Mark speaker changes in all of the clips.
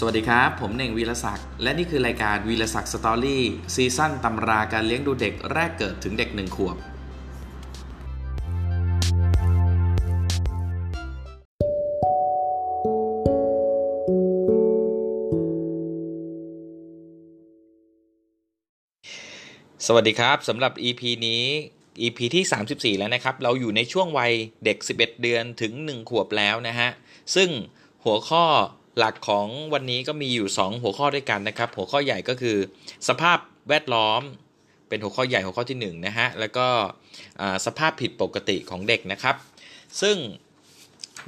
Speaker 1: สวัสดีครับ ผมเน่งวีรศักดิ์และนี่คือรายการวีรศักดิ์ story season ตำราการเลี้ยงดูเด็กแรกเกิดถึงเด็กหนึ่งขวบ สวัสดีครับสำหรับ EP นี้ EP ที่ 34 แล้วนะครับ เราอยู่ในช่วงวัยเด็ก 11 เดือนถึง 1 ขวบแล้วนะฮะ ซึ่งหัวข้อ หลักของวันนี้ก็มีอยู่ 2 หัวข้อด้วยกันนะครับ หัวข้อใหญ่ก็คือ สภาพแวดล้อม เป็นหัวข้อใหญ่หัวข้อที่1นะฮะแล้วก็สภาพผิดปกติของเด็กนะครับ ซึ่ง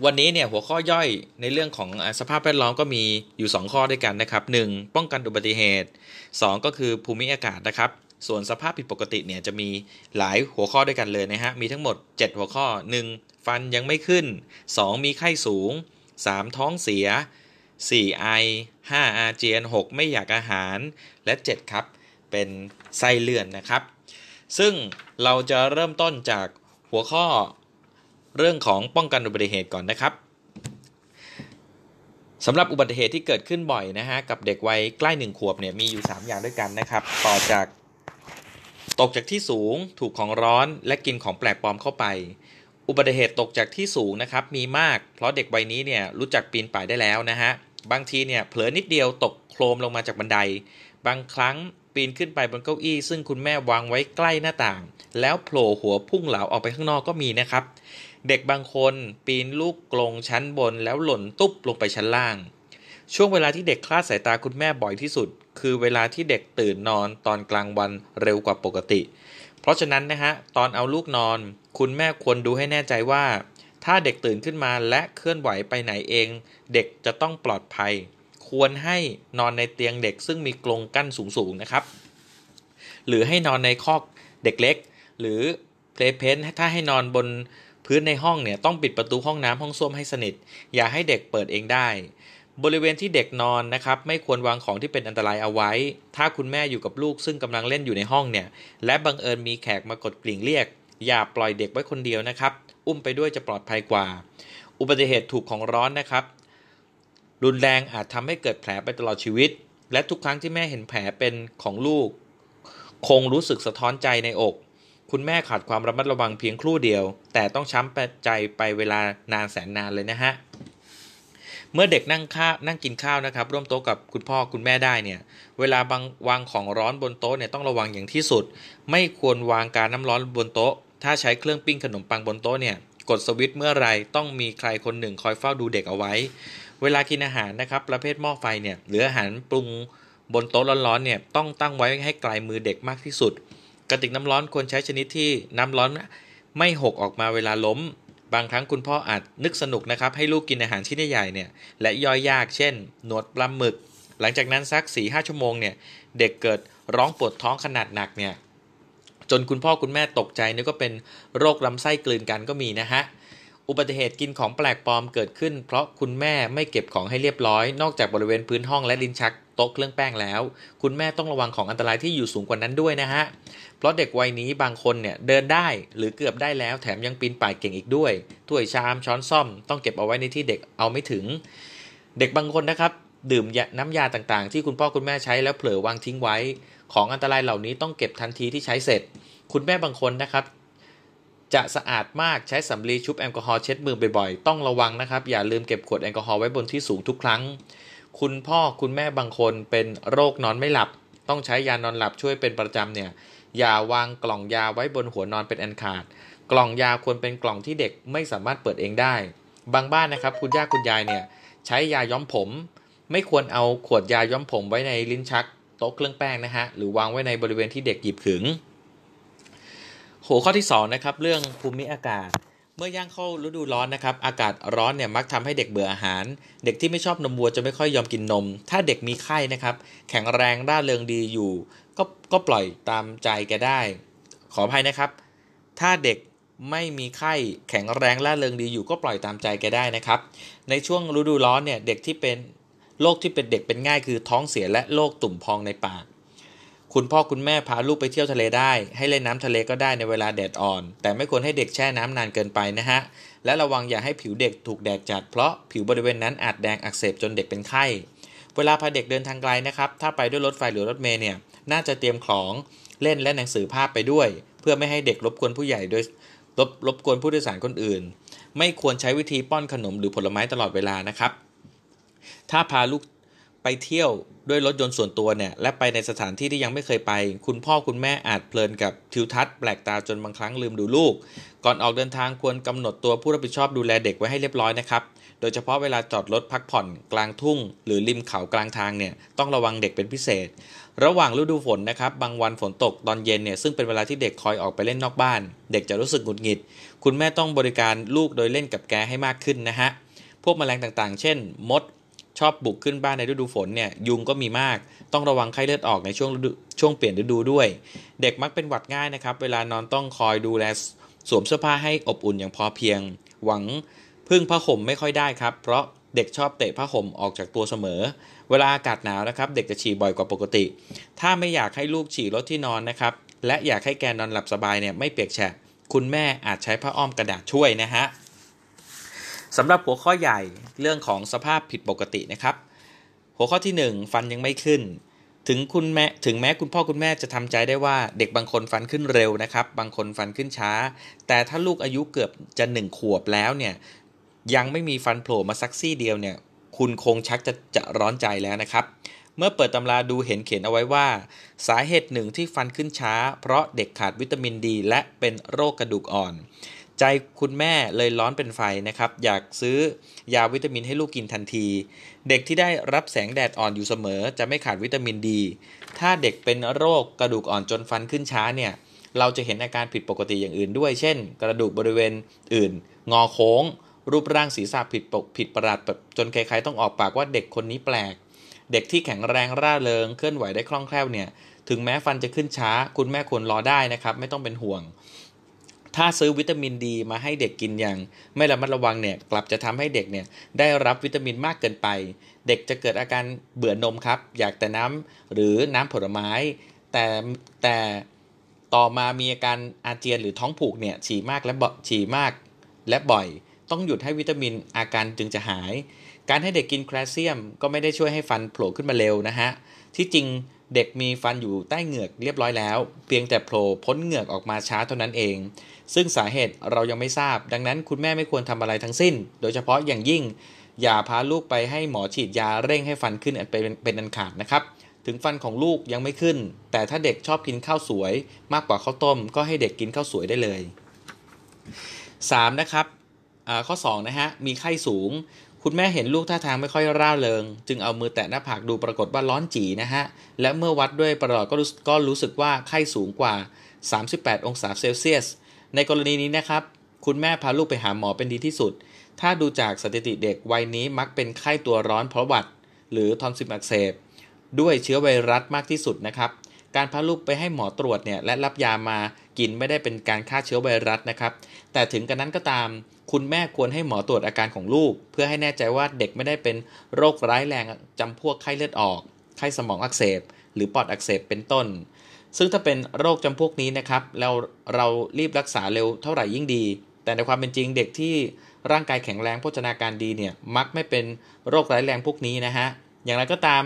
Speaker 1: วันนี้เนี่ยหัวข้อย่อยในเรื่องของสภาพแวดล้อมก็มีอยู่ 2 ข้อด้วยกันนะครับ 1. ป้องกันอุบัติเหตุ 2 ก็คือภูมิอากาศนะครับ ส่วนสภาพผิดปกติเนี่ยจะมีหลายหัวข้อด้วยกันเลยนะฮะมีทั้งหมด 7 หัวข้อ 1. ฟันยังไม่ขึ้น 2. มีไข้สูง 3. ท้องเสีย 4. ไอ 5. อาเจียน 6. ไม่อยากอาหาร และ 7 ครับ เป็นไส้เลื่อนนะครับ ซึ่งเราจะเริ่มต้นจากหัวข้อเรื่องของป้องกันอุบัติเหตุก่อนนะครับสำหรับอุบัติเหตุที่เกิดขึ้นบ่อยนะฮะกับเด็กวัยใกล้หนึ่งขวบเนี่ยมีอยู่ 3 อย่างด้วยกันนะครับ ต่อจากตกจากที่สูงถูกของร้อนและกินของแปลกปลอมเข้าไป อุบัติเหตุตกจากที่สูงนะครับมีมาก เพราะเด็กวัยนี้เนี่ยรู้จักปีนป่ายได้แล้วนะฮะ บางทีเนี่ยเผลอนิดเดียวตกโครมลงมาจากบันได บางครั้งปีนขึ้นไปบนเก้าอี้ ซึ่งคุณแม่วางไว้ใกล้หน้าต่าง แล้วโผล่หัวพุ่งเหลาออกไปข้างนอกก็มีนะครับ เด็กบางคนปีนลูกกลงชั้นบนแล้วหล่นตุ๊บลงไปชั้นล่าง ช่วงเวลาที่เด็กคลาดสายตาคุณแม่บ่อยที่สุด คือเวลาที่เด็กตื่นนอนตอนกลางวันเร็วกว่าปกติ เพราะฉะนั้นนะฮะตอนเอาลูกนอน คุณแม่ควรดูให้แน่ใจว่า ถ้าเด็กตื่นขึ้นมาและเคลื่อนไหวไปไหนเอง เด็กจะต้องปลอดภัย ควรให้นอนในเตียงเด็กซึ่งมีกรงกั้นสูงๆนะครับ หรือให้นอนในคอกเด็กเล็ก หรือเพลเพนถ้าให้นอนบนพื้นในห้องเนี่ยต้องปิดประตูห้องน้ำห้องส้วมให้สนิท อย่าให้เด็กเปิดเองได้ บริเวณที่เด็กนอนนะครับ ไม่ควรวางของที่เป็นอันตรายเอาไว้ ถ้าคุณแม่อยู่กับลูกซึ่งกำลังเล่นอยู่ในห้องเนี่ย และบังเอิญมีแขกมากดกลิ่งเรียก อย่าปล่อยเด็กไว้คนเดียวนะครับ อุ้มไปด้วยจะปลอดภัยกว่า อุบัติเหตุถูกของร้อนนะครับ รุนแรงอาจทำให้เกิดแผลไปตลอดชีวิต และทุกครั้งที่แม่เห็นแผลเป็นของลูก คงรู้สึกสะท้อนใจในอก คุณแม่ขาดความระมัดระวังเพียงครู่เดียว แต่ต้องช้ำใจไปเวลานานแสนนานเลยนะฮะเมื่อเด็กนั่งข้าวนั่งกินข้าวนะครับ ร่วมโต๊ะกับคุณพ่อคุณแม่ได้เนี่ย เวลาบางวางของร้อนบนโต๊ะเนี่ยต้องระวังอย่างที่สุด ไม่ควรวางการน้ำร้อนบนโต๊ะ ถ้าใช้เครื่องปิ้งขนมปังบนโต๊ะเนี่ยกดสวิตช์เมื่อไรต้องมีใครคนหนึ่งคอยเฝ้าดูเด็กเอาไว้ เวลากินอาหารนะครับ ประเภทหม้อไฟเนี่ยหรืออาหารปรุงบนโต๊ะร้อนๆเนี่ยต้องตั้งไว้ให้ไกลมือเด็กมากที่สุด กระติกน้ำร้อนควรใช้ชนิดที่น้ำร้อนไม่หกออกมาเวลาล้ม บางครั้งคุณพ่ออาจนึกสนุกนะครับ ให้ลูกกินอาหารชิ้นใหญ่ๆเนี่ยและย่อยยาก เช่น หนวดปลาหมึก หลังจากนั้นสัก4ีหชั่วโมงเนี่ยเด็กเกิดร้องปวดท้องขนาดหนักเนี่ย จนคุณพ่อคุณแม่ตกใจนี่ก็เป็นโรคลำไส้กลืนกันก็มีนะฮะอุบัติเหตุกินของแปลกปลอมเกิดขึ้น เพราะคุณแม่ไม่เก็บของให้เรียบร้อย นอกจากบริเวณพื้นห้องและลิ้นชักโต๊ะเครื่องแป้งแล้ว คุณแม่ต้องระวังของอันตรายที่อยู่สูงกว่านั้นด้วยนะฮะ เพราะเด็กวัยนี้บางคนเนี่ยเดินได้หรือเกือบได้แล้วแถมยังปีนป่ายเก่งอีกด้วยถ้วยชามช้อนซ่อม ต้องเก็บเอาไว้ในที่เด็กเอาไม่ถึง เด็กบางคนนะครับดื่มน้ำยาต่างๆ ที่คุณพ่อคุณแม่ใช้แล้วเผลอวางทิ้งไว้ ของอันตรายเหล่านี้ต้องเก็บทันทีที่ใช้เสร็จ คุณแม่บางคนนะครับ จะสะอาดมากใช้สำลีชุบแอลกอฮอล์เช็ดมือบ่อยๆ ต้องระวังนะครับ อย่าลืมเก็บขวดแอลกอฮอล์ไว้บนที่สูงทุกครั้ง คุณพ่อคุณแม่บางคนเป็นโรคนอนไม่หลับ ต้องใช้ยานอนหลับช่วยเป็นประจำเนี่ย อย่าวางกล่องยาไว้บนหัวนอนเป็นอันขาด กล่องยาควรเป็นกล่องที่เด็กไม่สามารถเปิดเองได้ บางบ้านนะครับ คุณย่าคุณยายเนี่ยใช้ยาย้อมผม ไม่ควรเอาขวดยาย้อมผมไว้ในลิ้นชักโต๊ะเครื่องแป้งนะฮะหรือวางไว้ในบริเวณที่เด็กหยิบขึง หัวข้อที่2นะครับเรื่องภูมิอากาศ เมื่อย่างเข้าฤดูร้อนนะครับอากาศร้อนเนี่ยมักทำให้เด็กเบื่ออาหาร เด็กที่ไม่ชอบนมวัวจะไม่ค่อยยอมกินนม ถ้าเด็กมีไข้นะครับ แข็งแรงร่าเริงดีอยู่ ก็ก็ปล่อยตามใจแกได้ ขออภัยนะครับ ถ้าเด็กไม่มีไข้แข็งแรงร่าเริงดีอยู่ก็ปล่อยตามใจแกได้นะครับ ในช่วงฤดูร้อนเนี่ยเด็กที่เป็นโรคที่เป็นเด็กเป็นง่ายคือท้องเสียและโรคตุ่มพองในปาก คุณพ่อคุณแม่พาลูกไปเที่ยวทะเลได้ ให้เล่นน้ำทะเลก็ได้ในเวลาแดดอ่อน แต่ไม่ควรให้เด็กแช่น้ำนานเกินไปนะฮะ และระวังอย่าให้ผิวเด็กถูกแดดจัดเพราะผิวบริเวณนั้นอาจแดงอักเสบจนเด็กเป็นไข้ เวลาพาเด็กเดินทางไกลนะครับ ถ้าไปด้วยรถไฟหรือรถเมล์เนี่ย น่าจะเตรียมของเล่นและหนังสือภาพไปด้วย เพื่อไม่ให้เด็กรบกวนผู้ใหญ่โดยรบรบกวนผู้โดยสารคนอื่น ไม่ควรใช้วิธีป้อนขนมหรือผลไม้ตลอดเวลานะครับ ถ้าพาลูก ไปเที่ยวด้วยรถยนต์ส่วนตัวเนี่ยและไปในสถานที่ที่ยังไม่เคยไป คุณพ่อคุณแม่อาจเพลินกับทิวทัศน์แปลกตาจนบางครั้งลืมดูลูก ก่อนออกเดินทางควรกำหนดตัวผู้รับผิดชอบดูแลเด็กไว้ให้เรียบร้อยนะครับโดยเฉพาะเวลาจอดรถพักผ่อนกลางทุ่ง หรือริมเขากลางทางเนี่ยต้องระวังเด็กเป็นพิเศษ ระหว่างฤดูฝนนะครับบางวันฝนตกตอนเย็นเนี่ยซึ่งเป็นเวลาที่เด็กคอยออกไปเล่นนอกบ้าน เด็กจะรู้สึกหงุดหงิด คุณแม่ต้องบริการลูกโดยเล่นกับแกให้มากขึ้นนะฮะพวกแมลงต่างๆ เช่น มด ชอบบุกขึ้นบ้านในฤดูฝนเนี่ยยุงก็มีมาก ต้องระวังไข้เลือดออกในช่วงช่วงเปลี่ยนฤดูด้วย เด็กมักเป็นหวัดง่ายนะครับ เวลานอนต้องคอยดูแลสวมเสื้อผ้าให้อบอุ่นอย่างพอเพียง หวังพึ่งผ้าห่มไม่ค่อยได้ครับ เพราะเด็กชอบเตะผ้าห่มออกจากตัวเสมอ เวลาอากาศหนาวนะครับ เด็กจะฉี่บ่อยกว่าปกติ ถ้าไม่อยากให้ลูกฉี่รถที่นอนนะครับ และอยากให้แกนอนหลับสบายเนี่ยไม่เปียกแฉะคุณแม่อาจใช้ผ้าอ้อมกระดาษช่วยนะฮะ สำหรับหัวข้อใหญ่เรื่องของสภาพผิดปกตินะครับ หัวข้อที่ 1 ฟันยังไม่ขึ้น ถึงคุณแม่ถึงแม้คุณพ่อคุณแม่จะทำใจได้ว่าเด็กบางคนฟันขึ้นเร็วนะครับ บางคนฟันขึ้นช้า แต่ถ้าลูกอายุเกือบจะหนึ่งขวบแล้วเนี่ยยังไม่มีฟันโผล่มาสักซี่เดียวเนี่ย คุณคงชักจะจะร้อนใจแล้วนะครับ เมื่อเปิดตำราดูเห็นเขียนเอาไว้ว่า สาเหตุหนึ่งที่ฟันขึ้นช้า เพราะเด็กขาดวิตามินดี และเป็นโรคกระดูกอ่อน ใจคุณแม่เลยร้อนเป็นไฟนะครับ อยากซื้อยาวิตามินให้ลูกกินทันที เด็กที่ได้รับแสงแดดอ่อนอยู่เสมอ จะไม่ขาดวิตามินดี ถ้าเด็กเป็นโรคกระดูกอ่อนจนฟันขึ้นช้าเนี่ยเราจะเห็นอาการผิดปกติอย่างอื่นด้วย เช่น กระดูกบริเวณอื่น งอโค้ง รูปร่างศีรษะผิดปกผิดประหลาดจนใครๆต้องออกปากว่าเด็กคนนี้แปลก เด็กที่แข็งแรงร่าเริงเคลื่อนไหวได้คล่องแคล่วเนี่ย ถึงแม้ฟันจะขึ้นช้า คุณแม่ควรรอได้นะครับ ไม่ต้องเป็นห่วง ถ้าซื้อวิตามินดีมาให้เด็กกินอย่าง ไม่ระมัดระวังเนี่ยกลับจะทำให้เด็กเนี่ยได้รับวิตามินมากเกินไป เด็กจะเกิดอาการเบื่อนมครับ อยากแต่น้ำหรือน้ำผลไม้ แต่แต่ต่อมามีอาการอาเจียนหรือท้องผูกเนี่ยฉี่มากและบ่ฉี่มาก และบ่อย ต้องหยุดให้วิตามินอาการจึงจะหาย การให้เด็กกินแคลเซียม ก็ไม่ได้ช่วยให้ฟันโผล่ขึ้นมาเร็วนะฮะที่จริงเด็กมีฟันอยู่ใต้เหงือกเรียบร้อยแล้ว เพียงแต่โผล่พ้นเหงือกออกมาช้าเท่านั้นเอง ซึ่งสาเหตุเรายังไม่ทราบ ดังนั้นคุณแม่ไม่ควรทำอะไรทั้งสิ้น โดยเฉพาะอย่างยิ่ง อย่าพาลูกไปให้หมอฉีดยาเร่งให้ฟันขึ้นเป็นเป็นอันขาดนะครับถึงฟันของลูกยังไม่ขึ้น แต่ถ้าเด็กชอบกินข้าวสวย มากกว่าข้าวต้ม ก็ให้เด็กกินข้าวสวยได้เลย 3. นะครับข้อ2นะฮะมีไข้สูง คุณแม่เห็นลูกท่าทางไม่ค่อยร่าเริง จึงเอามือแตะหน้าผากดูปรากฏว่าร้อนจีนะฮะและเมื่อวัดด้วยประหลอดก็รู้ก็รู้สึกว่าไข้สูงกว่า 38 องศาเซลเซียส ในกรณีนี้นะครับ คุณแม่พาลูกไปหาหมอเป็นดีที่สุด ถ้าดูจากสถิติเด็กวัยนี้มักเป็นไข้ตัวร้อนเพราะหวัด หรือทอนซิลอักเสบด้วยเชื้อไวรัสมากที่สุดนะครับการพาลูกไปให้หมอตรวจเนี่ยและรับยามากินไม่ได้เป็นการฆ่าเชื้อไวรัสนะครับ แต่ถึงกันนั้นก็ตาม คุณแม่ควรให้หมอตรวจอาการของลูก เพื่อให้แน่ใจว่าเด็กไม่ได้เป็นโรคร้ายแรงจำพวกไข้เลือดออก ไข้สมองอักเสบ หรือปอดอักเสบเป็นต้น ซึ่งถ้าเป็นโรคจำพวกนี้นะครับเราเรารีบรักษาเร็วเท่าไหร่ยิ่งดี แต่ในความเป็นจริงเด็กที่ร่างกายแข็งแรงโภชนาการดีเนี่ยมักไม่เป็นโรคร้ายแรงพวกนี้นะฮะอย่างไรก็ตาม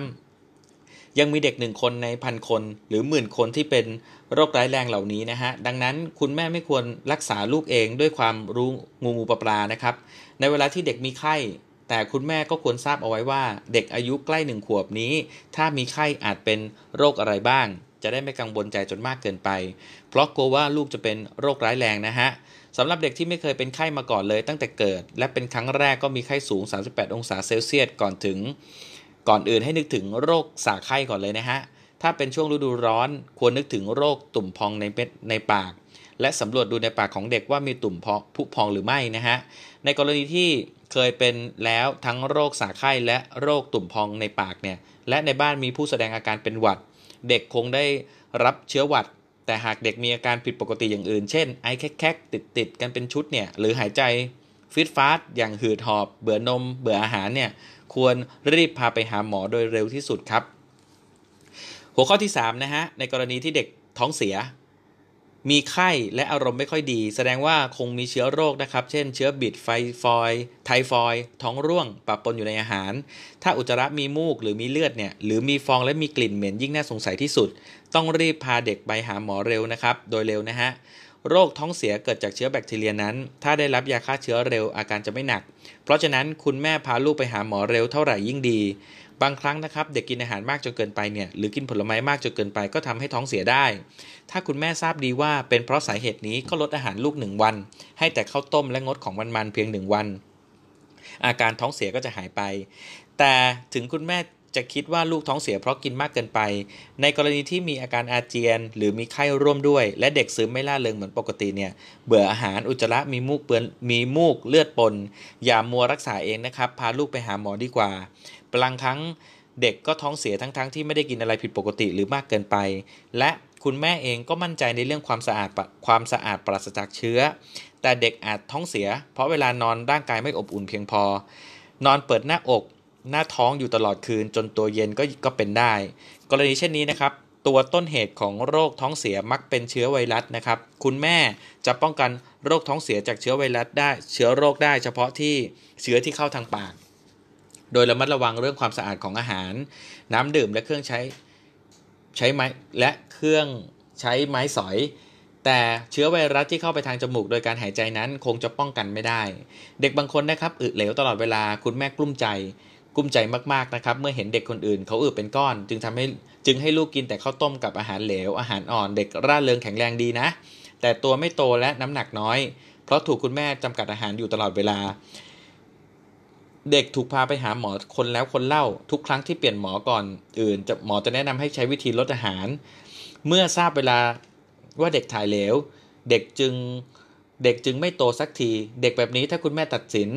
Speaker 1: ยังมีเด็กหนึ่งคนในพันคนหรือหมื่นคนที่เป็นโรคร้ายแรงเหล่านี้นะฮะ ดังนั้นคุณแม่ไม่ควรรักษาลูกเองด้วยความรู้งูงูปลาปลานะครับ ในเวลาที่เด็กมีไข้ แต่คุณแม่ก็ควรทราบเอาไว้ว่า เด็กอายุใกล้หนึ่งขวบนี้ ถ้ามีไข้อาจเป็นโรคอะไรบ้าง จะได้ไม่กังวลใจจนมากเกินไป เพราะกลัวว่าลูกจะเป็นโรคร้ายแรงนะฮะสำหรับเด็กที่ไม่เคยเป็นไข้มาก่อนเลยตั้งแต่เกิด และเป็นครั้งแรกก็มีไข้สูง 38 องศาเซลเซียสก่อนถึง ก่อนอื่นให้นึกถึงโรคสาไข้ก่อนเลยนะฮะถ้าเป็นช่วงฤดูร้อน ควรนึกถึงโรคตุ่มพองในเม็ดในปาก และสำรวจดูในปากของเด็กว่ามีตุ่มผุพองหรือไม่นะฮะในกรณีที่เคยเป็นแล้วทั้งโรคสาไข้และโรคตุ่มพองในปากเนี่ยและในบ้านมีผู้แสดงอาการเป็นหวัด เด็กคงได้รับเชื้อหวัด แต่หากเด็กมีอาการผิดปกติอย่างอื่น เช่น ไอแคกติดติดกันเป็นชุดเนี่ย หรือหายใจฟิตฟาสอย่างหืดหอบ เบื่อนม เบื่ออาหารเนี่ย ควรรีบพาไปหาหมอโดยเร็วที่สุดครับ หัวข้อที่3นะฮะ ในกรณีที่เด็กท้องเสีย มีไข้และอารมณ์ไม่ค่อยดี แสดงว่าคงมีเชื้อโรคนะครับ เช่น เชื้อบิดไฟฟอยไทฟอยท้องร่วงปะปนอยู่ในอาหาร ถ้าอุจจาระมีมูกหรือมีเลือดเนี่ยหรือมีฟองและมีกลิ่นเหม็นยิ่งน่าสงสัยที่สุด ต้องรีบพาเด็กไปหาหมอเร็วนะครับ โดยเร็วนะฮะโรคท้องเสียเกิดจากเชื้อแบคทีเรียนั้น ถ้าได้รับยาฆ่าเชื้อเร็วอาการจะไม่หนัก เพราะฉะนั้นคุณแม่พาลูกไปหาหมอเร็วเท่าไหร่ยิ่งดี บางครั้งนะครับเด็กกินอาหารมากจนเกินไปเนี่ยหรือกินผลไม้มากจนเกินไป ก็ทำให้ท้องเสียได้ ถ้าคุณแม่ทราบดีว่าเป็นเพราะสาเหตุนี้ก็ลดอาหารลูกหนึ่งวัน ให้แต่ข้าวต้มและงดของมันๆเพียงหนึ่งวัน อาการท้องเสียก็จะหายไป แต่ถึงคุณแม่ จะคิดว่าลูกท้องเสียเพราะกินมากเกินไป ในกรณีที่มีอาการอาเจียน หรือมีไข้ร่วมด้วย และเด็กซึมไม่ล่าเริงเหมือนปกติเนี่ย เบื่ออาหารอุจจาระมีมูกเปื้อนมีมูกเลือดปน อย่ามัวรักษาเองนะครับ พาลูกไปหาหมอดีกว่าบางครั้งเด็กก็ท้องเสียทั้งๆทที่ไม่ได้กินอะไรผิดปกติหรือมากเกินไป และคุณแม่เองก็มั่นใจในเรื่องความสะอาดความสะอาดปราศจากเชื้อ แต่เด็กอาจท้องเสีย เพราะเวลานอนร่างกายไม่อบอุ่นเพียงพอ นอนเปิดหน้าอก หน้าท้องอยู่ตลอดคืนจนตัวเย็นก็ก็เป็นได้ กรณีเช่นนี้นะครับ ตัวต้นเหตุของโรคท้องเสียมักเป็นเชื้อไวรัสนะครับ คุณแม่จะป้องกันโรคท้องเสียจากเชื้อไวรัสได้ เชื้อโรคได้เฉพาะที่เชื้อที่เข้าทางปาก โดยระมัดระวังเรื่องความสะอาดของอาหาร น้ำดื่มและเครื่องใช้ใช้ไม้และเครื่องใช้ไม้สอยแต่เชื้อไวรัสที่เข้าไปทางจมูกโดยการหายใจนั้นคงจะป้องกันไม่ได้ เด็กบางคนนะครับอึเหลวตลอดเวลาคุณแม่กลุ้มใจ กุ้มใจมากๆนะครับ เมื่อเห็นเด็กคนอื่นเขาอึเป็นก้อน จึงทำให้จึงให้ลูกกินแต่ข้าวต้มกับอาหารเหลว อาหารอ่อนเด็กร่าเริงแข็งแรงดีนะ แต่ตัวไม่โตและน้ำหนักน้อย เพราะถูกคุณแม่จำกัดอาหารอยู่ตลอดเวลา เด็กถูกพาไปหาหมอคนแล้วคนเล่า ทุกครั้งที่เปลี่ยนหมอก่อนอื่นจะหมอจะแนะนำให้ใช้วิธีลดอาหาร เมื่อทราบเวลาว่าเด็กถ่ายเหลว เด็กจึงเด็กจึงไม่โตสักที เด็กแบบนี้ถ้าคุณแม่ตัดสิน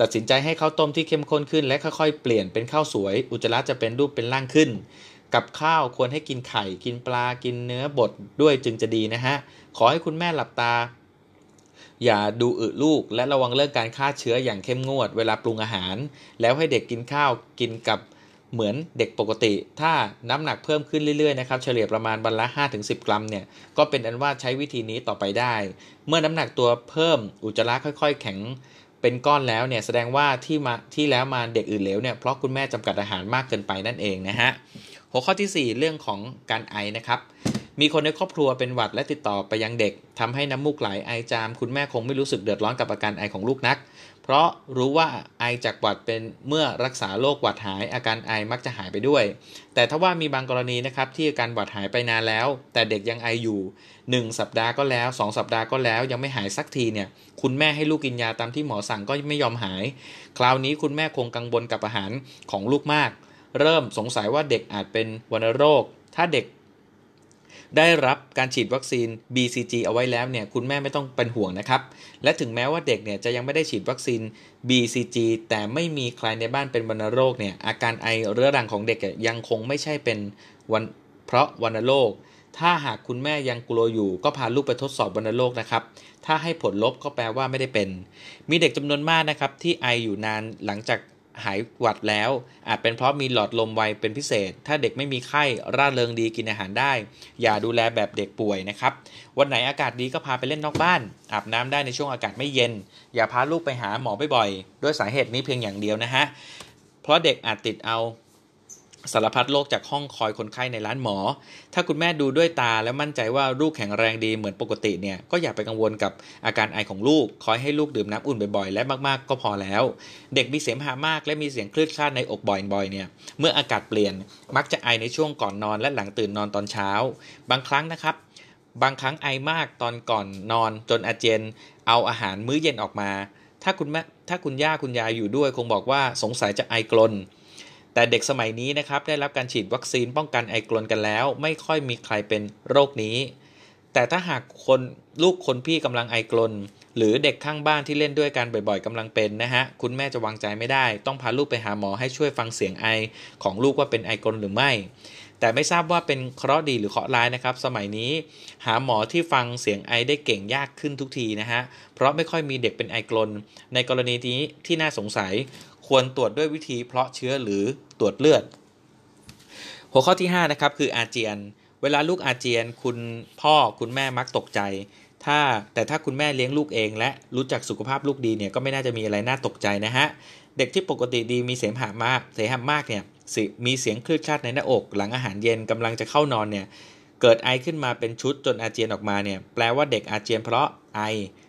Speaker 1: ตัดสินใจให้ข้าวต้มที่เข้มข้นขึ้น และค่อยๆ เปลี่ยนเป็นข้าวสวย อุจจาระจะเป็นรูปเป็นร่างขึ้น กับข้าวควรให้กินไข่ กินปลากินเนื้อบดด้วยจึงจะดีนะฮะ ขอให้คุณแม่หลับตา อย่าดูอึลูก และระวังเรื่องการฆ่าเชื้ออย่างเข้มงวด เวลาปรุงอาหาร แล้วให้เด็กกินข้าวกินกับเหมือนเด็กปกติ ถ้าน้ำหนักเพิ่มขึ้นเรื่อยๆนะครับ เฉลี่ยประมาณวันละ 5-10 กรัมเนี่ย ก็เป็นอันว่าใช้วิธีนี้ต่อไปได้ เมื่อน้ำหนักตัวเพิ่มอุจจาระค่อย ๆ แข็ง เป็นก้อนแล้วเนี่ยแสดงว่าที่มาที่แล้วมาเด็กอื่นเหลวเนี่ยเพราะคุณแม่จำกัดอาหารมากเกินไปนั่นเองนะฮะหัวข้อที่ 4 เรื่องของการไอนะครับมีคนในครอบครัวเป็นหวัดและติดต่อไปยังเด็กทำให้น้ำมูกไหลไอจาม คุณแม่คงไม่รู้สึกเดือดร้อนกับอาการไอของลูกนัก เพราะรู้ว่าไอจากหวัดเป็นเมื่อรักษาโรคหวัดหาย อาการไอมักจะหายไปด้วย แต่ถ้าว่ามีบางกรณีนะครับที่อาการหวัดหายไปนานแล้ว แต่เด็กยังไออยู่ 1 สัปดาห์ก็แล้ว 2 สัปดาห์ก็แล้วยังไม่หายสักทีเนี่ยคุณแม่ให้ลูกกินยาตามที่หมอสั่งก็ไม่ยอมหาย คราวนี้คุณแม่คงกังวลกับอาหารของลูกมาก เริ่มสงสัยว่าเด็กอาจเป็นวัณโรค ถ้าเด็ก ได้รับการฉีดวัคซีน BCG เอาไว้แล้วเนี่ยคุณแม่ไม่ต้องเป็นห่วงนะครับ และถึงแม้ว่าเด็กเนี่ยจะยังไม่ได้ฉีดวัคซีน BCG แต่ไม่มีใครในบ้านเป็นวัณโรคเนี่ยอาการไอเรื้อรังของเด็กยังคงไม่ใช่เป็นวันเพราะวัณโรคถ้าหากคุณแม่ยังกลัวอยู่ก็พาลูกไปทดสอบวัณโรคนะครับ ถ้าให้ผลลบก็แปลว่าไม่ได้เป็น มีเด็กจำนวนมากนะครับที่ไออยู่นานหลังจาก หายหวัดแล้ว อาจเป็นเพราะมีหลอดลมไวเป็นพิเศษ ถ้าเด็กไม่มีไข้ร่าเริงดีกินอาหารได้ อย่าดูแลแบบเด็กป่วยนะครับ วันไหนอากาศดีก็พาไปเล่นนอกบ้าน อาบน้ำได้ในช่วงอากาศไม่เย็น อย่าพาลูกไปหาหมอบ่อยๆด้วยสาเหตุนี้เพียงอย่างเดียวนะฮะเพราะเด็กอาจติดเอา สารพัดโรคจากห้องคอยคนไข้ในร้านหมอ ถ้าคุณแม่ดูด้วยตาแล้วมั่นใจว่าลูกแข็งแรงดีเหมือนปกติเนี่ยก็อย่าไปกังวลกับอาการไอของลูก คอยให้ลูกดื่มน้ำอุ่นบ่อยๆ และมากๆ ก็พอแล้ว เด็กมีเสมหะมากและมีเสียงคลื่นคลาดในอกบ่อยๆเนี่ยเมื่ออากาศเปลี่ยนมักจะไอในช่วงก่อนนอนและหลังตื่นนอนตอนเช้า บางครั้งนะครับบางครั้งไอมากตอนก่อนนอนจนอาเจียนเอาอาหารมื้อเย็นออกมา ถ้าคุณแม่ถ้าคุณย่าคุณยายอยู่ด้วย คงบอกว่าสงสัยจะไอกลน แต่เด็กสมัยนี้นะครับได้รับการฉีดวัคซีนป้องกันไอกลนกันแล้ว ไม่ค่อยมีใครเป็นโรคนี้ แต่ถ้าหากคนลูกคนพี่กำลังไอกลนหรือเด็กข้างบ้านที่เล่นด้วยกันบ่อยๆกำลังเป็นนะฮะคุณแม่จะวางใจไม่ได้ ต้องพาลูกไปหาหมอให้ช่วยฟังเสียงไอของลูกว่าเป็นไอกลนหรือไม่ แต่ไม่ทราบว่าเป็นเคราะห์ดีหรือเคราะห์ร้ายนะครับ สมัยนี้หาหมอที่ฟังเสียงไอได้เก่งยากขึ้นทุกทีนะฮะเพราะไม่ค่อยมีเด็กเป็นไอกลนในกรณีนี้ที่น่าสงสัย ควรตรวจด้วยวิธีเพาะเชื้อหรือตรวจเลือด หัวข้อที่ 5 นะครับ คืออาเจียน เวลาลูกอาเจียน คุณพ่อคุณแม่มักตกใจ ถ้าแต่ถ้าคุณแม่เลี้ยงลูกเอง และรู้จักสุขภาพลูกดีเนี่ยก็ไม่น่าจะมีอะไรน่าตกใจนะฮะ เด็กที่ปกติดีมีเสมหะมาก เสมหะมากเนี่ยมีเสียงคลืดคลาดในหน้าอก หลังอาหารเย็นกำลังจะเข้านอนเนี่ยเกิดไอขึ้นมาเป็นชุดจนอาเจียนออกมาเนี่ยแปลว่าเด็กอาเจียนเพราะไอ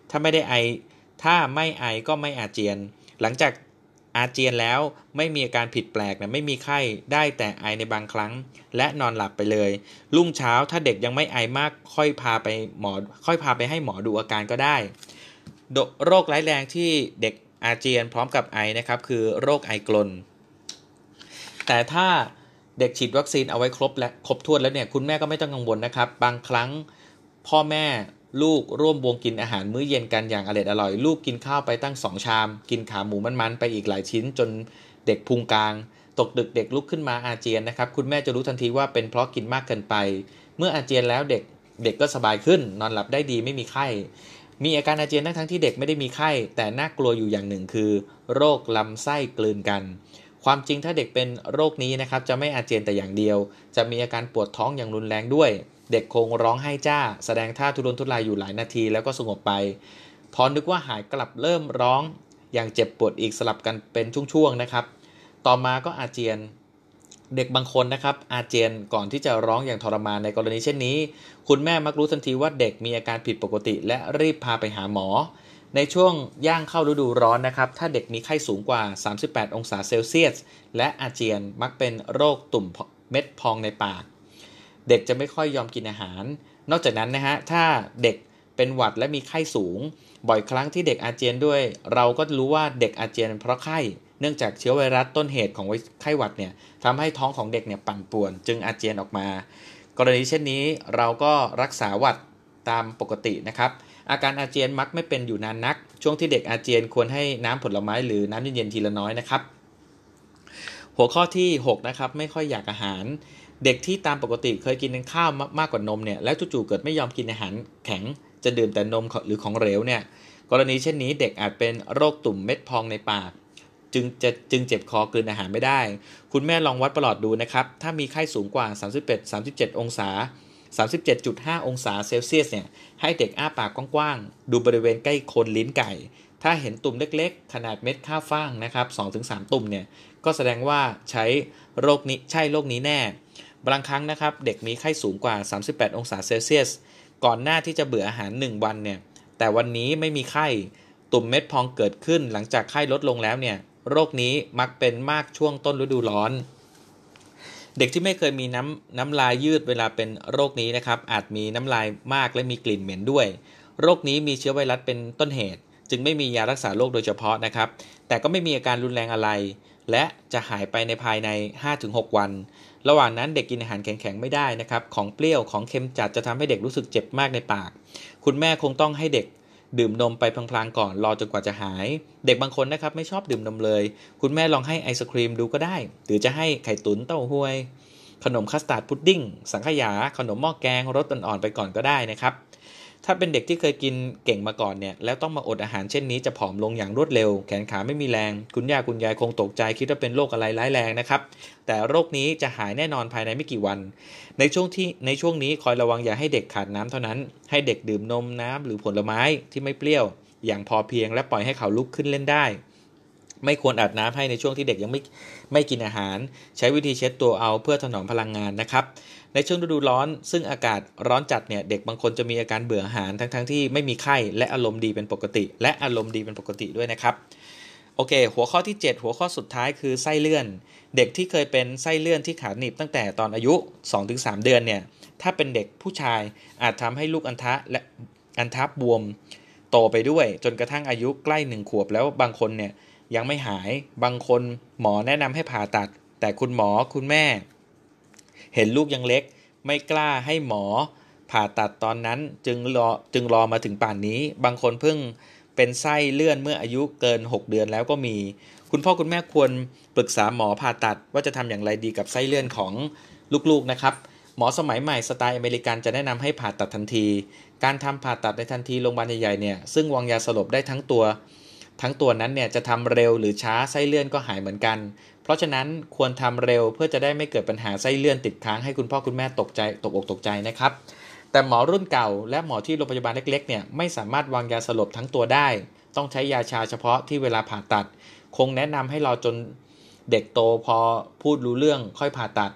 Speaker 1: ถ้าไม่ได้ไอ ถ้าไม่ไอก็ไม่อาเจียน หลังจาก อาเจียนแล้วไม่มีอาการผิดแปลกนะไม่มีไข้ได้แต่ไอในบางครั้ง และนอนหลับไปเลย รุ่งเช้าถ้าเด็กยังไม่ไอมากค่อยพาไปหมอค่อยพาไปให้หมอดูอาการก็ได้ โรคร้ายแรงที่เด็กอาเจียนพร้อมกับไอนะครับคือโรคไอกลน แต่ถ้าเด็กฉีดวัคซีนเอาไว้ครบและครบถ้วนแล้วเนี่ยคุณแม่ก็ไม่ต้องกังวลนะครับ บางครั้งพ่อแม่ ลูกร่วมวงกินอาหารมื้อเย็นกันอย่างอร่อยอร่อย ลูกกินข้าวไปตั้งสองชาม กินขาหมูมันๆไปอีกหลายชิ้นจนเด็กพุงกลาง ตกดึกเด็กลุกขึ้นมาอาเจียนนะครับ คุณแม่จะรู้ทันทีว่าเป็นเพราะกินมากเกินไป เมื่ออาเจียนแล้วเด็กเด็กก็สบายขึ้น นอนหลับได้ดีไม่มีไข้ มีอาการอาเจียนทั้งทั้งที่เด็กไม่ได้มีไข้ แต่น่ากลัวอยู่อย่างหนึ่งคือ โรคลำไส้กลืนกันความจริงถ้าเด็กเป็นโรคนี้นะครับจะไม่อาเจียนแต่อย่างเดียว จะมีอาการปวดท้องอย่างรุนแรงด้วย เด็กคงร้องไห้จ้า แสดงท่าทุรนทุรายอยู่หลายนาทีแล้วก็สงบไป พอนึกว่าหายกลับเริ่มร้อง อย่างเจ็บปวดอีกสลับกันเป็นช่วงๆนะครับ ต่อมาก็อาเจียน เด็กบางคนนะครับ อาเจียนก่อนที่จะร้องอย่างทรมานในกรณีเช่นนี้ คุณแม่มักรู้ทันทีว่าเด็กมีอาการผิดปกติ และรีบพาไปหาหมอ ในช่วงย่างเข้าฤดูร้อนนะครับ ถ้าเด็กมีไข้สูงกว่า 38 องศาเซลเซียส และอาเจียนมักเป็นโรคตุ่มเม็ดพองในปาก เด็กจะไม่ค่อยยอมกินอาหาร นอกจากนั้นนะฮะถ้าเด็กเป็นหวัดและมีไข้สูง บ่อยครั้งที่เด็กอาเจียนด้วย เราก็รู้ว่าเด็กอาเจียนเพราะไข้เนื่องจากเชื้อไวรัสต้นเหตุของไข้หวัดเนี่ยทำให้ท้องของเด็กเนี่ยปั่นป่วน จึงอาเจียนออกมา กรณีเช่นนี้เราก็รักษาหวัดตามปกตินะครับ อาการอาเจียนมักไม่เป็นอยู่นานนัก ช่วงที่เด็กอาเจียนควรให้น้ำผลไม้หรือน้ำเย็นๆทีละน้อยนะครับ หัวข้อที่ 6 นะครับ ไม่ค่อยอยากอาหาร เด็กที่ตามปกติเคยกินข้าวมากกว่านมเนี่ยแล้วจู่ๆเกิดไม่ยอมกินอาหารแข็ง จะดื่มแต่นมหรือของเหลวเนี่ยกรณีเช่นนี้เด็กอาจเป็นโรคตุ่มเม็ดพองในปาก จึงจะจึงเจ็บคอกลืนอาหารไม่ได้ คุณแม่ลองวัดประหลอดดูนะครับ ถ้ามีไข้สูงกว่า 31 37 องศา 37.5 องศาเซลเซียสเนี่ยให้เด็กอ้าปากกว้างๆดูบริเวณใกล้โคนลิ้นไก่ ถ้าเห็นตุ่มเล็กๆ ขนาดเม็ดข้าวฟ่างนะครับ 2-3 ตุ่มเนี่ยก็แสดงว่าใช้โรคนี้ใช่โรคนี้แน่ บางครั้งนะครับ เด็กมีไข้สูงกว่า 38 องศาเซลเซียส ก่อนหน้าที่จะเบื่ออาหาร 1 วันเนี่ย แต่วันนี้ไม่มีไข้ ตุ่มเม็ดพองเกิดขึ้น หลังจากไข้ลดลงแล้วเนี่ย โรคนี้มักเป็นมากช่วงต้นฤดูร้อน เด็กที่ไม่เคยมีน้ำน้ำลายยืดเวลาเป็นโรคนี้นะครับ อาจมีน้ำลายมากและมีกลิ่นเหม็นด้วย โรคนี้มีเชื้อไวรัสเป็นต้นเหตุ จึงไม่มียารักษาโรคโดยเฉพาะนะครับ แต่ก็ไม่มีอาการรุนแรงอะไร และจะหายไปในภายใน 5-6 วัน ระหว่างนั้นเด็กกินอาหารแข็งๆไม่ได้นะครับ ของเปรี้ยวของเค็มจัดจะทำให้เด็กรู้สึกเจ็บมากในปาก คุณแม่คงต้องให้เด็กดื่มนมไปพลางๆก่อนรอจนกว่าจะหาย เด็กบางคนนะครับไม่ชอบดื่มนมเลย คุณแม่ลองให้ไอศครีมดูก็ได้ หรือจะให้ไข่ตุ๋นเต้าหวย ขนมคัสตาร์ดพุดดิ้ง สังขยา ขนมหม้อแกงรสอ่อนๆไปก่อนก็ได้นะครับ ถ้าเป็นเด็กที่เคยกินเก่งมาก่อนเนี่ย แล้วต้องมาอดอาหารเช่นนี้จะผอมลงอย่างรวดเร็ว แขนขาไม่มีแรง คุณย่าคุณยายคงตกใจคิดว่าเป็นโรคอะไรร้ายแรงนะครับ แต่โรคนี้จะหายแน่นอนภายในไม่กี่วัน ในช่วงที่ในช่วงนี้คอยระวังอย่าให้เด็กขาดน้ำเท่านั้น ให้เด็กดื่มนมน้ำหรือผลไม้ที่ไม่เปรี้ยว อย่างพอเพียงและปล่อยให้เขาลุกขึ้นเล่นได้ ไม่ควรอาบน้ำให้ในช่วงที่เด็กยังไม่ไม่กินอาหาร ใช้วิธีเช็ดตัวเอาเพื่อถนอมพลังงานนะครับ ในช่วงฤดูร้อน ซึ่งอากาศร้อนจัดเนี่ยเด็กบางคนจะมีอาการเบื่ออาหารทั้งๆทที่ไม่มีไข้และอารมณ์ดีเป็นปกติ และอารมณ์ดีเป็นปกติด้วยนะครับโอเค หัวข้อที่ 7 หัวข้อสุดท้ายคือไส้เลื่อน เด็กที่เคยเป็นไส้เลื่อนที่ขาหนีบตั้งแต่ตอนอายุ 2-3 เดือนเนี่ยถ้าเป็นเด็กผู้ชายอาจทำให้ลูกอันทะและอันทับบวมโตไปด้วย จนกระทั่งอายุใกล้หนึ่งขวบแล้วบางคนเนี่ย ยังไม่หาย บางคนหมอแนะนำให้ผ่าตัด แต่คุณหมอคุณแม่ เห็นลูกยังเล็ก ไม่กล้าให้หมอ ผ่าตัดตอนนั้นจึงรอจึงรอมาถึงป่านนี้ บางคนเพิ่งเป็นไส้เลื่อนเมื่ออายุเกิน 6 เดือนแล้วก็มี คุณพ่อคุณแม่ควรปรึกษาหมอผ่าตัดว่าจะทำอย่างไรดีกับไส้เลื่อนของลูกๆนะครับหมอสมัยใหม่สไตล์อเมริกันจะแนะนำให้ผ่าตัดทันที การทำผ่าตัดในทันทีโรงพยาบาลใหญ่ๆเนี่ยซึ่งวางยาสลบได้ทั้งตัว ทั้งตัวนั้นเนี่ยจะทำเร็วหรือช้าไส้เลื่อนก็หายเหมือนกัน เพราะฉะนั้นควรทำเร็วเพื่อจะได้ไม่เกิดปัญหาไส้เลื่อนติดค้างให้คุณพ่อคุณแม่ตกใจตกอกตกใจนะครับ แต่หมอรุ่นเก่า และหมอที่โรงพยาบาลเล็กๆเนี่ยไม่สามารถวางยาสลบทั้งตัวได้ ต้องใช้ยาชาเฉพาะที่เวลาผ่าตัด คงแนะนำให้รอจนเด็กโตพอพูดรู้เรื่องค่อยผ่าตัด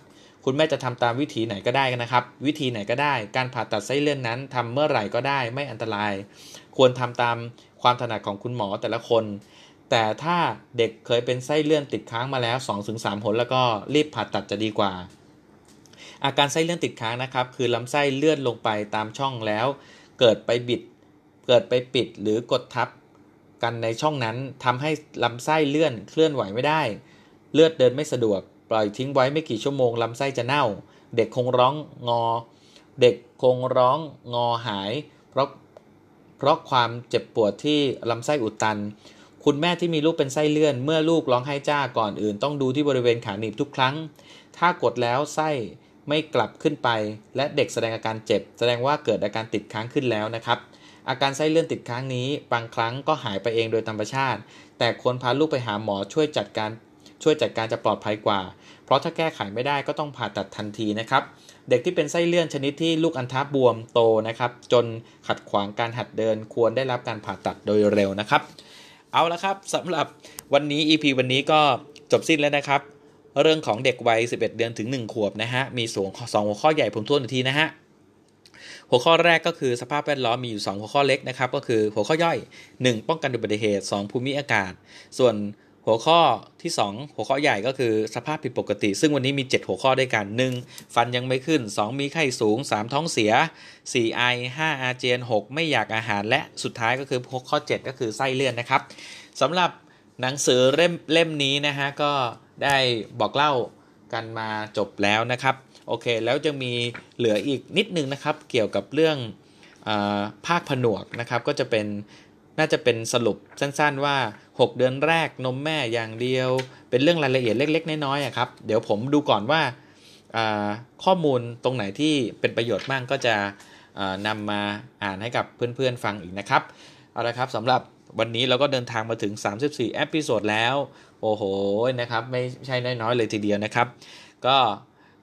Speaker 1: คุณแม่จะทำตามวิธีไหนก็ได้นะครับ วิธีไหนก็ได้ การผ่าตัดไส้เลื่อนนั้นทำเมื่อไหร่ก็ได้ไม่อันตราย ควรทำตามความถนัดของคุณหมอแต่ละคน แต่ถ้าเด็กเคยเป็นไส้เลื่อนติดค้างมาแล้ว 2-3หนแล้วก็รีบผ่าตัดจะดีกว่า อาการไส้เลื่อนติดค้างนะครับ คือลำไส้เลื่อนลงไปตามช่องแล้ว เกิดไปบิด เกิดไปปิดหรือกดทับกันในช่องนั้นทำให้ลำไส้เลื่อนเคลื่อนไหวไม่ได้ เลือดเดินไม่สะดวก ปล่อยทิ้งไว้ไม่กี่ชั่วโมงลำไส้จะเน่า เด็กคงร้องงอ เด็กคงร้องงอหาย เพราะเพราะความเจ็บปวดที่ลำไส้อุดตัน คุณแม่ที่มีลูกเป็นไส้เลื่อน เมื่อลูกร้องไห้จ้าก่อนอื่น ต้องดูที่บริเวณขาหนีบทุกครั้ง ถ้ากดแล้วไส้ไม่กลับขึ้นไป และเด็กแสดงอาการเจ็บ แสดงว่าเกิดอาการติดค้างขึ้นแล้วนะครับอาการไส้เลื่อนติดค้างนี้ บางครั้งก็หายไปเองโดยธรรมชาติ แต่ควรพาลูกไปหาหมอช่วยจัดการ ช่วยจัดการจะปลอดภัยกว่า เพราะถ้าแก้ไขไม่ได้ก็ต้องผ่าตัดทันทีนะครับ เด็กที่เป็นไส้เลื่อนชนิดที่ลูกอัณฑะบวมโตนะครับ จนขัดขวางการหัดเดินควรได้รับการผ่าตัดโดยเร็วนะครับ เอาละครับสำหรับวันนี้ EP วันนี้ก็จบสิ้นแล้วนะครับ เรื่องของเด็กวัย 11 เดือนถึง 1 ขวบนะฮะ มีสองสองหัวข้อใหญ่ผมทวนอีกทีนะฮะหัวข้อแรกก็คือสภาพแวดล้อมมีอยู่ 2 หัวข้อเล็กนะครับ ก็คือหัวข้อย่อย 1 ป้องกันอุบัติเหตุ 2 ภูมิอากาศ ส่วน หัวข้อที่ 2 หัวข้อใหญ่ก็คือสภาพผิดปกติ ซึ่งวันนี้มี 7 หัวข้อด้วยกัน 1. ฟันยังไม่ขึ้น 2. มีไข้สูง 3. ท้องเสีย 4. ไอ 5. อาเจียน 6. ไม่อยากอาหารและสุดท้ายก็คือหัวข้อ 7 ก็คือไส้เลื่อนนะครับสำหรับหนังสือเล่มเล่มนี้นะฮะก็ได้บอกเล่ากันมาจบแล้วนะครับโอเคแล้วจะมีเหลืออีกนิดนึงนะครับเกี่ยวกับเรื่องอภาคผนวกนะครับก็จะเป็น น่าจะเป็นสรุปสั้นๆว่า 6 เดือนแรกนมแม่อย่างเดียว เป็นเรื่องรายละเอียดเล็ก ๆ น้อยๆอะครับ เดี๋ยวผมดูก่อนว่าข้อมูลตรงไหนที่เป็นประโยชน์บ้างก็จะนำมาอ่านให้กับเพื่อนๆฟังอีกนะครับ เอาละครับสำหรับวันนี้เราก็เดินทางมาถึง 34เอพิโซดแล้ว โอ้โหนะครับ ไม่ใช่น้อยๆเลยทีเดียวนะครับ ก็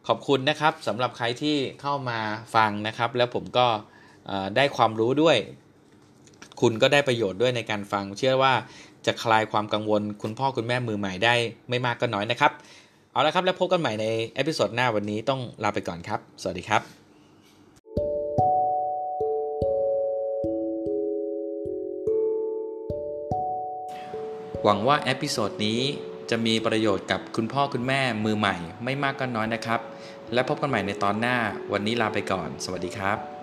Speaker 1: ขอบคุณนะครับสำหรับใครที่เข้ามาฟังนะครับ แล้วผมก็ได้ความรู้ด้วย คุณก็ได้ประโยชน์ด้วยในการฟัง เชื่อว่าจะคลายความกังวล คุณพ่อคุณแม่มือใหม่ได้ไม่มากก็น้อยนะครับ เอาละครับแล้วพบกันใหม่ใน episode หน้าวันนี้ต้องลาไปก่อนครับ สวัสดีครับหวังว่า episode นี้จะมีประโยชน์กับคุณพ่อคุณแม่มือใหม่ไม่มากก็น้อยนะครับ และพบกันใหม่ในตอนหน้าวันนี้ลาไปก่อน สวัสดีครับ